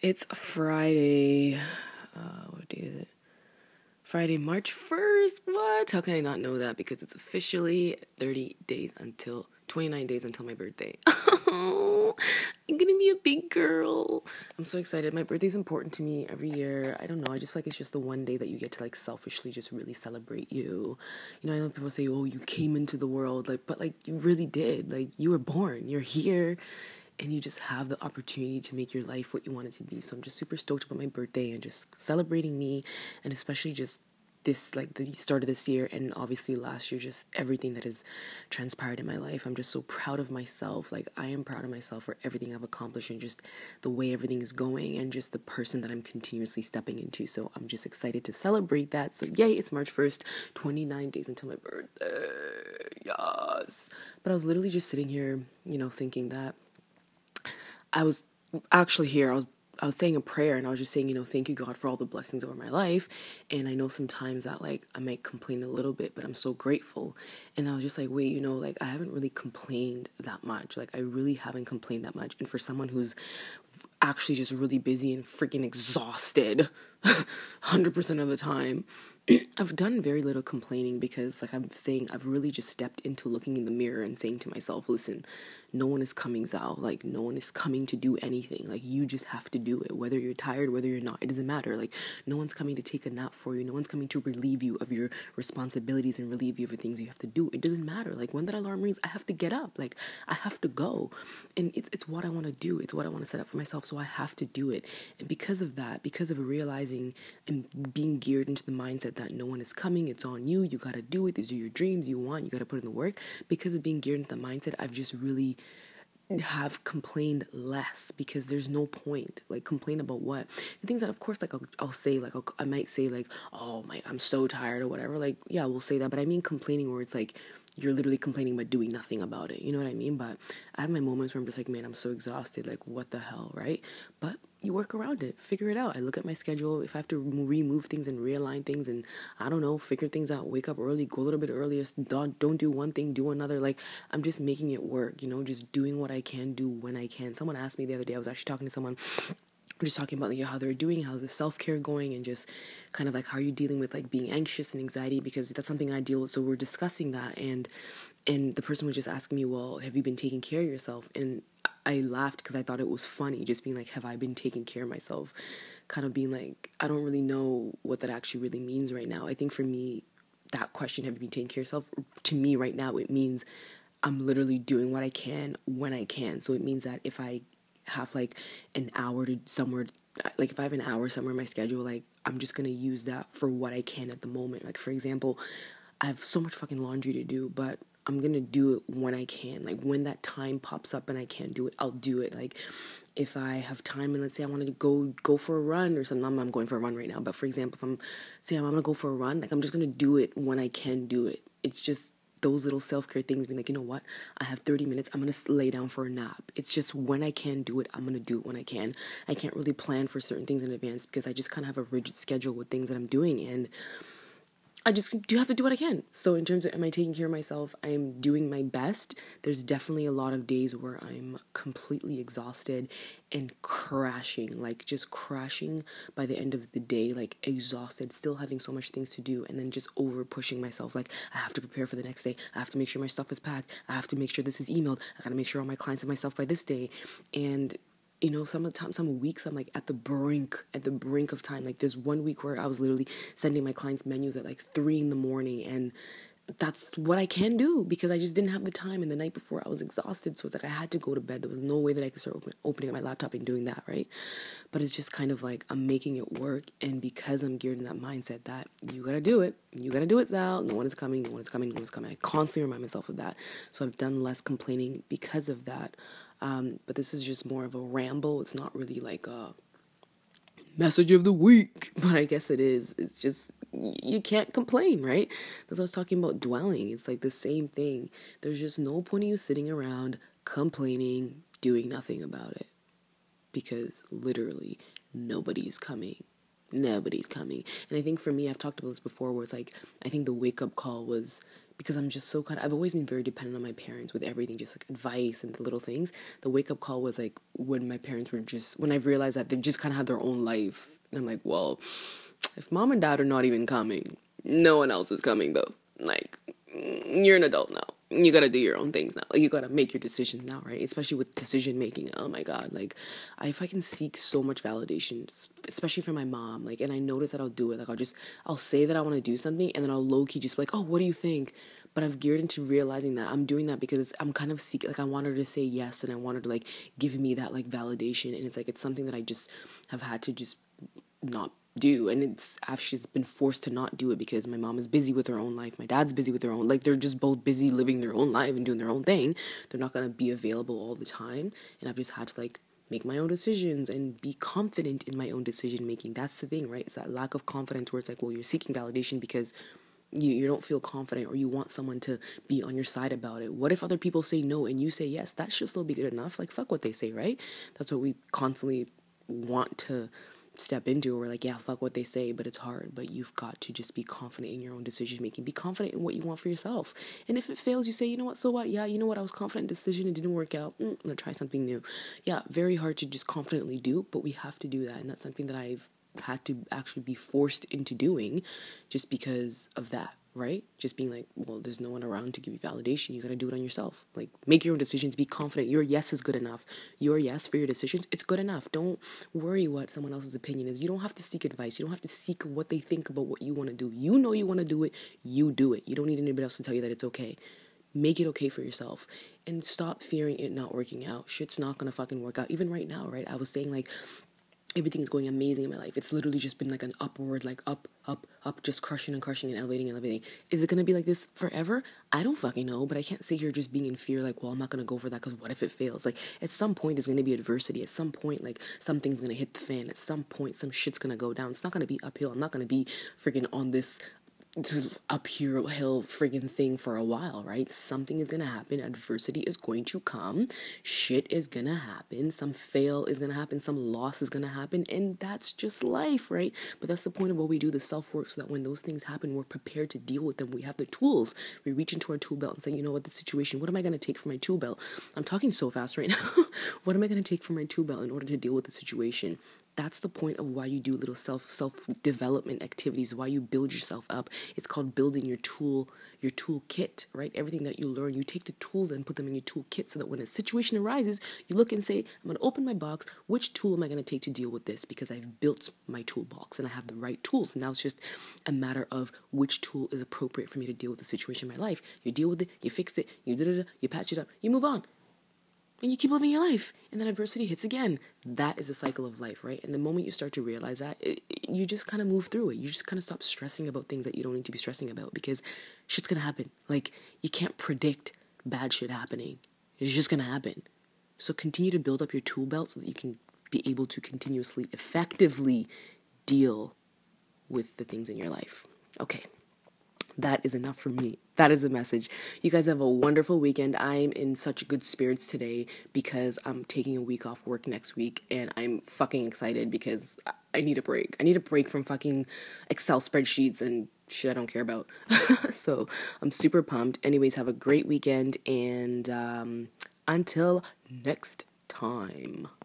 It's Friday. Uh, what date is it? Friday, March 1st. What? How can I not know that? Because it's officially 30 days until 29 days until my birthday. I'm gonna be a big girl. I'm so excited. My birthday's important to me every year. I don't know. I just like it's just the one day that you get to like selfishly just really celebrate you. You know, I know people say, "Oh, you came into the world," like, but like you really did. Like you were born. You're here and you just have the opportunity to make your life what you want it to be. So I'm just super stoked about my birthday and just celebrating me and especially just this like the start of this year and obviously last year just everything that has transpired in my life. I'm just so proud of myself. Like i am proud of myself for everything i've accomplished and just the way everything is going and just the person that i'm continuously stepping into. So i'm just excited to celebrate that. So yay it's march 1st 29 days until my birthday. Yes. But i was literally just sitting here you know thinking that I was actually here. I was I was saying a prayer and I was just saying, you know, thank you God for all the blessings over my life. And I know sometimes that like I might complain a little bit, but I'm so grateful. And I was just like, wait, you know, like I haven't really complained that much. Like I really haven't complained that much. And for someone who's actually just really busy and freaking exhausted 100% of the time, I've done very little complaining because, like I'm saying, I've really just stepped into looking in the mirror and saying to myself, listen, no one is coming out. Like, no one is coming to do anything. Like, you just have to do it. Whether you're tired, whether you're not, it doesn't matter. Like, no one's coming to take a nap for you. No one's coming to relieve you of your responsibilities and relieve you of the things you have to do. It doesn't matter. Like, when that alarm rings, I have to get up. Like, I have to go. And it's, it's what I want to do. It's what I want to set up for myself. So I have to do it. And because of that, because of realizing and being geared into the mindset that no one is coming, it's on you. You got to do it. These are your dreams you want. You got to put in the work. Because of being geared into the mindset, I've just really have complained less because there's no point like complain about what. The things that of course like i'll, I'll say like I'll, i might say like oh my i'm so tired or whatever like yeah we'll say that but i mean complaining where it's like you're literally complaining but doing nothing about it. You know what I mean? But I have my moments where I'm just like, man, I'm so exhausted. Like, what the hell, right? But you work around it, figure it out. I look at my schedule. If I have to remove things and realign things, and I don't know, figure things out. Wake up early, go a little bit earlier. Don't don't do one thing, do another. Like I'm just making it work. You know, just doing what I can do when I can. Someone asked me the other day. I was actually talking to someone just talking about like how they're doing, how's the self care going, and just kind of like how are you dealing with like being anxious and anxiety because that's something I deal with. So we're discussing that, and and the person was just asking me, well, have you been taking care of yourself? And I laughed because I thought it was funny, just being like, have I been taking care of myself? Kind of being like, I don't really know what that actually really means right now. I think for me, that question, have you been taking care of yourself? To me, right now, it means I'm literally doing what I can when I can. So it means that if I have like an hour to somewhere like if I have an hour somewhere in my schedule, like I'm just gonna use that for what I can at the moment. Like for example, I have so much fucking laundry to do, but I'm gonna do it when I can. Like when that time pops up and I can't do it, I'll do it. Like if I have time and let's say I wanted to go go for a run or something. I'm, I'm going for a run right now, but for example, if I'm saying I'm gonna go for a run, like I'm just gonna do it when I can do it. It's just those little self care things, being like, you know what, I have 30 minutes, I'm gonna lay down for a nap. It's just when I can do it, I'm gonna do it when I can. I can't really plan for certain things in advance because I just kind of have a rigid schedule with things that I'm doing. And I just do have to do what I can. So in terms of am I taking care of myself, I am doing my best. There's definitely a lot of days where I'm completely exhausted and crashing, like just crashing by the end of the day, like exhausted, still having so much things to do and then just over pushing myself like I have to prepare for the next day. I have to make sure my stuff is packed. I have to make sure this is emailed. I got to make sure all my clients have my stuff by this day. And you know, some of the time, some weeks I'm like at the brink, at the brink of time. Like there's one week where I was literally sending my clients menus at like three in the morning, and that's what I can do because I just didn't have the time. And the night before I was exhausted, so it's like I had to go to bed. There was no way that I could start open, opening up my laptop and doing that, right? But it's just kind of like I'm making it work, and because I'm geared in that mindset that you gotta do it, you gotta do it, Zal. No one is coming, no one is coming, no one is coming. I constantly remind myself of that. So I've done less complaining because of that. Um, but this is just more of a ramble. It's not really like a message of the week, but I guess it is. It's just you can't complain, right? That's what I was talking about dwelling. It's like the same thing. There's just no point in you sitting around complaining, doing nothing about it. Because literally nobody is coming. Nobody's coming. And I think for me, I've talked about this before where it's like I think the wake up call was because I'm just so kind of, I've always been very dependent on my parents with everything, just like advice and the little things. The wake up call was like when my parents were just, when I've realized that they just kind of had their own life. And I'm like, well, if mom and dad are not even coming, no one else is coming though. Like, you're an adult now. You gotta do your own things now. Like, you gotta make your decisions now, right? Especially with decision making. Oh my god, like, I, can seek so much validation, especially from my mom, like, and I notice that I'll do it. Like, I'll just, I'll say that I want to do something, and then I'll low key just be like, oh, what do you think? But I've geared into realizing that I'm doing that because I'm kind of seeking, like, I want her to say yes, and I want her to like give me that like validation, and it's like it's something that I just have had to just not do and it's she's been forced to not do it because my mom is busy with her own life my dad's busy with their own like they're just both busy living their own life and doing their own thing they're not going to be available all the time and i've just had to like make my own decisions and be confident in my own decision making that's the thing right it's that lack of confidence where it's like well you're seeking validation because you, you don't feel confident or you want someone to be on your side about it. What if other people say no and you say yes? That should still be good enough. Like, fuck what they say, right? That's what we constantly want to step into it or like yeah fuck what they say but it's hard. But you've got to just be confident in your own decision making be confident in what you want for yourself. And if it fails you say you know what? So what? Yeah you know what? I was confident in decision. It didn't work out. Mm, i'm gonna try something new. Yeah very hard to just confidently do but we have to do that. And that's something that i've had to actually be forced into doing just because of that right? Just being like, well, there's no one around to give you validation. You got to do it on yourself. Like, make your own decisions. Be confident. Your yes is good enough. Your yes for your decisions, it's good enough. Don't worry what someone else's opinion is. You don't have to seek advice. You don't have to seek what they think about what you want to do. You know you want to do it. You do it. You don't need anybody else to tell you that it's okay. Make it okay for yourself and stop fearing it not working out. Shit's not gonna fucking work out. Even right now, right? I was saying like everything is going amazing in my life. It's literally just been like an upward, like up, up, just crushing and crushing and elevating and elevating. Is it gonna be like this forever? I don't fucking know, but I can't sit here just being in fear, like, well, I'm not gonna go for that because what if it fails? Like, at some point, there's gonna be adversity. At some point, like, something's gonna hit the fan. At some point, some shit's gonna go down. It's not gonna be uphill. I'm not gonna be freaking on this uphill hill friggin' thing for a while, right? Something is gonna happen. Adversity is going to come. Shit is gonna happen. Some fail is gonna happen. Some loss is gonna happen. And that's just life, right? But that's the point of what we do the self work so that when those things happen, we're prepared to deal with them. We have the tools. We reach into our tool belt and say, you know what, the situation, what am I gonna take from my tool belt? I'm talking so fast right now. what am I gonna take from my tool belt in order to deal with the situation? That's the point of why you do little self self development activities why you build yourself up. It's called building your tool your tool kit right? Everything that you learn you take the tools and put them in your tool kit so that when a situation arises you look and say i'm to open my box. Which tool am i to take to deal with this? Because i've built my toolbox and i have the right tools. Now it's just a matter of which tool is appropriate for me to deal with the situation in my life. You deal with it you fix it you da you patch it up you move on and you keep living your life and then adversity hits again. That is a cycle of life right? And the moment you start to realize that it, it, you just kind of move through it. You just kind of stop stressing about things that you don't need to be stressing about because shit's gonna happen. Like you can't predict bad shit happening. It's just gonna happen. So continue to build up your tool belt so that you can be able to continuously effectively deal with the things in your life. Okay. That is enough for me. That is the message. You guys have a wonderful weekend. I'm in such good spirits today because I'm taking a week off work next week and I'm fucking excited because I need a break. I need a break from fucking Excel spreadsheets and shit I don't care about. so I'm super pumped. Anyways, have a great weekend and um, until next time.